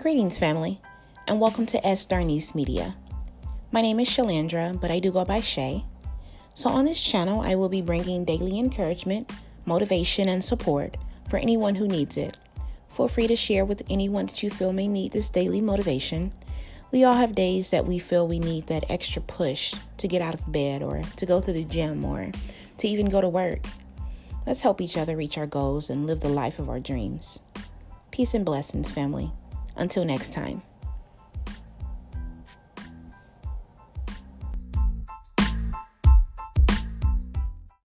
Greetings, family, and welcome to S. Darnice Media. My name is Shalandra, but I do go by Shay. So, on this channel, I will be bringing daily encouragement, motivation, and support for anyone who needs it. Feel free to share with anyone that you feel may need this daily motivation. We all have days that we feel we need that extra push to get out of bed or to go to the gym or to even go to work. Let's help each other reach our goals and live the life of our dreams. Peace and blessings, family. Until next time.